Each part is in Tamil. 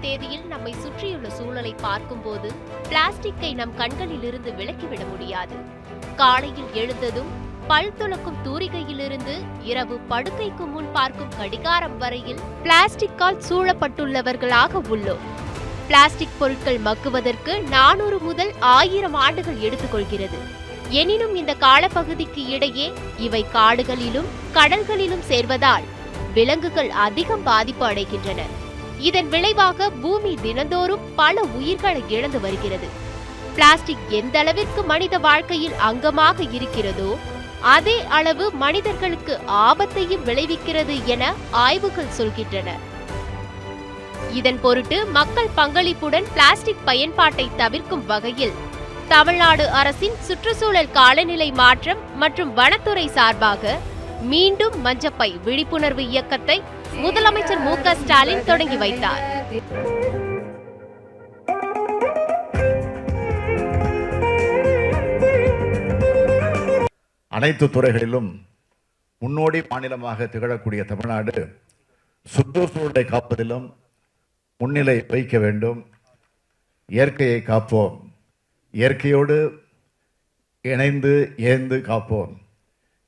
தேதியில் நம்மை சுற்றியுள்ள சூழலை பார்க்கும்போது பிளாஸ்டிக்கை நம் கண்களிலிருந்து விலக்கிவிட முடியாது. காலையில் எழுந்ததும் பல் துளக்கும் தூரிகையிலிருந்து இரவு படுக்கைக்கு முன் பார்க்கும் கடிகாரம் வரையில் பிளாஸ்டிக்கால் சூழப்பட்டுள்ளவர்களாக உள்ளோம். பிளாஸ்டிக் பொருட்கள் மக்குவதற்கு நானூறு முதல் ஆயிரம் ஆண்டுகள் எடுத்துக்கொள்கிறது. எனினும் இந்த காலப்பகுதிக்கு இடையே இவை காடுகளிலும் கடல்களிலும் சேர்வதால் விலங்குகள் அதிகம் பாதிப்பு அடைகின்றன. இதன் விளைவாக பூமி தினந்தோறும் பல உயிர்களை இழந்து வருகிறது. பிளாஸ்டிக் எந்த அளவிற்கு மனித வாழ்க்கையில் அங்கமாக இருக்கிறதோ அதே அளவு மனிதர்களுக்கு ஆபத்தையும் விளைவிக்கிறது என ஆய்வுகள் சொல்கின்றன. இதன் பொருட்டு மக்கள் பங்களிப்புடன் பிளாஸ்டிக் பயன்பாட்டை தவிர்க்கும் வகையில் தமிழ்நாடு அரசின் சுற்றுச்சூழல் காலநிலை மாற்றம் மற்றும் வனத்துறை சார்பாக மீண்டும் மஞ்சப்பை விழிப்புணர்வு இயக்கத்தை முதலமைச்சர் மு ஸ்டாலின் தொடங்கி வைத்தார். அனைத்து துறைகளிலும் முன்னோடி மாநிலமாக திகழக்கூடிய தமிழ்நாடு சுற்றுச்சூழலை காப்பதிலும் முன்னிலை வைக்க வேண்டும். இயற்கையை காப்போம். இயற்கையோடு இணைந்து ஏந்து காப்போம்.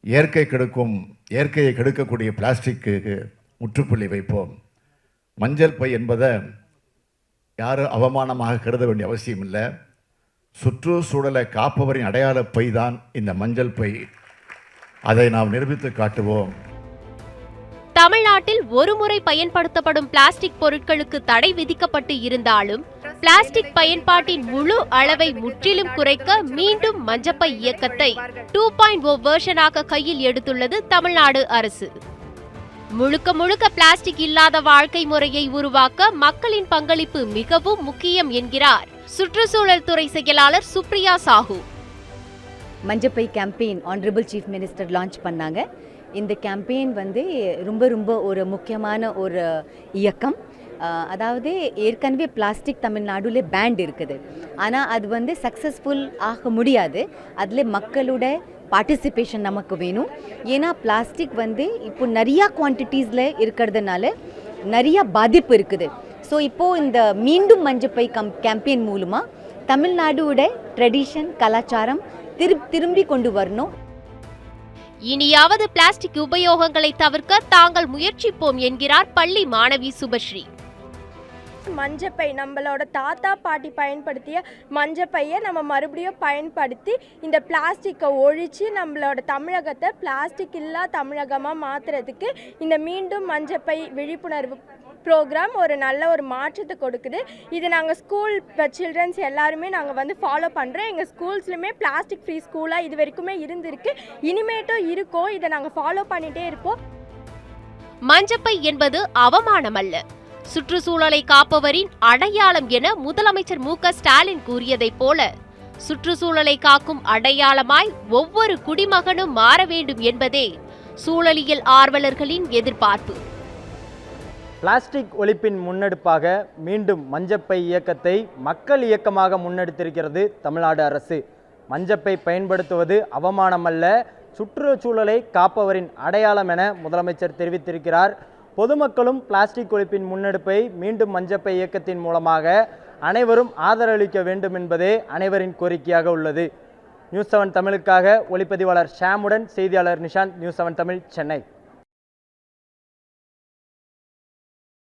இயற்கை கெடுக்கும் இயற்கையை கெடுக்கக்கூடிய பிளாஸ்டிக்கு முற்றுப்புள்ளி வைப்போம். மஞ்சள் பை என்பதை யாரும் அவமானமாக கருத வேண்டிய அவசியம் இல்லை. சுற்றுச்சூழலை காப்பவரின் அடையாள பை தான் இந்த மஞ்சள் பை. அதை நாம் நிரூபித்து காட்டுவோம். தமிழ்நாட்டில் ஒருமுறை பயன்படுத்தப்படும் பிளாஸ்டிக் பொருட்களுக்கு தடை விதிக்கப்பட்டு இருந்தாலும் பிளாஸ்டிக் பயன்பாட்டின் முழு அளவை முற்றிலும் குறைக்க மீண்டும் மஞ்சப்பை இயக்கத்தை டூ பாயிண்ட் ஓ வெர்ஷனாக கையில் எடுத்துள்ளது தமிழ்நாடு அரசு. முழுக்க முழுக்க பிளாஸ்டிக் இல்லாத வாழ்க்கை முறையை உருவாக்க மக்களின் பங்களிப்பு மிகவும் முக்கியம் என்கிறார் சுற்றுச்சூழல் துறை செயலாளர் சுப்ரியா சாஹூ. மஞ்சப்பை campaign honourable chief minister launch பண்ணாங்க. இந்த கேம்பெயின் வந்து ரொம்ப ரொம்ப ஒரு முக்கியமான ஒரு இயக்கம். அதாவது ஏற்கனவே பிளாஸ்டிக் தமிழ்நாடுல பேண்ட் இருக்குது. ஆனால் அது வந்து சக்ஸஸ்ஃபுல் ஆக முடியாது. அதில் மக்களோட பார்ட்டிசிபேஷன் நமக்கு வேணும். ஏன்னா பிளாஸ்டிக் வந்து இப்போ நிறையா குவான்டிட்டிஸில் இருக்கிறதுனால நிறையா பாதிப்பு இருக்குது. ஸோ இப்போது இந்த மீண்டும் மஞ்சப்பை கம் கேம்பெயின் மூலமாக தமிழ்நாடோட ட்ரெடிஷன் கலாச்சாரம் திரு திரும்பி கொண்டு வரணும். இனியாவது பிளாஸ்டிக் உபயோகங்களை தவிர்க்க தாங்கள் முயற்சிப்போம் என்கிறார் பள்ளி மாணவி சுபஸ்ரீ. மஞ்சப்பை. நம்மளோட தாத்தா பாட்டி பயன்படுத்திய மஞ்சப்பையை நம்ம மறுபடியும் பயன்படுத்தி இந்த பிளாஸ்டிக்கை ஒழித்து நம்மளோட தமிழகத்தை பிளாஸ்டிக் இல்லா தமிழகமாக மாற்றுறதுக்கு இந்த மீண்டும் மஞ்சப்பை விழிப்புணர்வு ப்ரோக்ராம் ஒரு நல்ல ஒரு மாற்றத்தை கொடுக்குது. இது நாங்கள் ஸ்கூல் சில்ட்ரன்ஸ் எல்லாருமே நாங்கள் வந்து ஃபாலோ பண்ணுறோம் எங்கள் ஸ்கூல்ஸ்லையுமே பிளாஸ்டிக் ஃப்ரீ ஸ்கூலாக இது வரைக்குமே இருந்திருக்கு. இனிமேட்டும் இருக்கும். இதை நாங்கள் ஃபாலோ பண்ணிகிட்டே இருப்போம். மஞ்சப்பை என்பது அவமானம் அல்ல சுற்றுச்சூழலை காப்பவரின் அடையாளம் என முதலமைச்சர் மு ஸ்டாலின் கூறியதைப் போல சுற்றுச்சூழலை காக்கும் அடையாளமாய் ஒவ்வொரு குடிமகனும் மாற வேண்டும் என்பதே சூழலியல் ஆர்வலர்களின் எதிர்பார்ப்பு. பிளாஸ்டிக் ஒழிப்பின் முன்னெடுப்பாக மீண்டும் மஞ்சப்பை இயக்கத்தை மக்கள் இயக்கமாக முன்னெடுத்திருக்கிறது தமிழ்நாடு அரசு. மஞ்சப்பை பயன்படுத்துவது அவமானமல்ல சுற்றுச்சூழலை காப்பவரின் அடையாளம் என முதலமைச்சர் தெரிவித்திருக்கிறார். பொதுமக்களும் பிளாஸ்டிக் ஒழிப்பின் முன்னெடுப்பை மீண்டும் மஞ்சப்பை இயக்கத்தின் மூலமாக அனைவரும் ஆதரவளிக்க வேண்டும் என்பதே அனைவரின் கோரிக்கையாக உள்ளது. நியூஸ் செவன் தமிழுக்காக ஒளிப்பதிவாளர் ஷாமுடன் செய்தியாளர் நிஷாந்த் நியூஸ் செவன் தமிழ் சென்னை.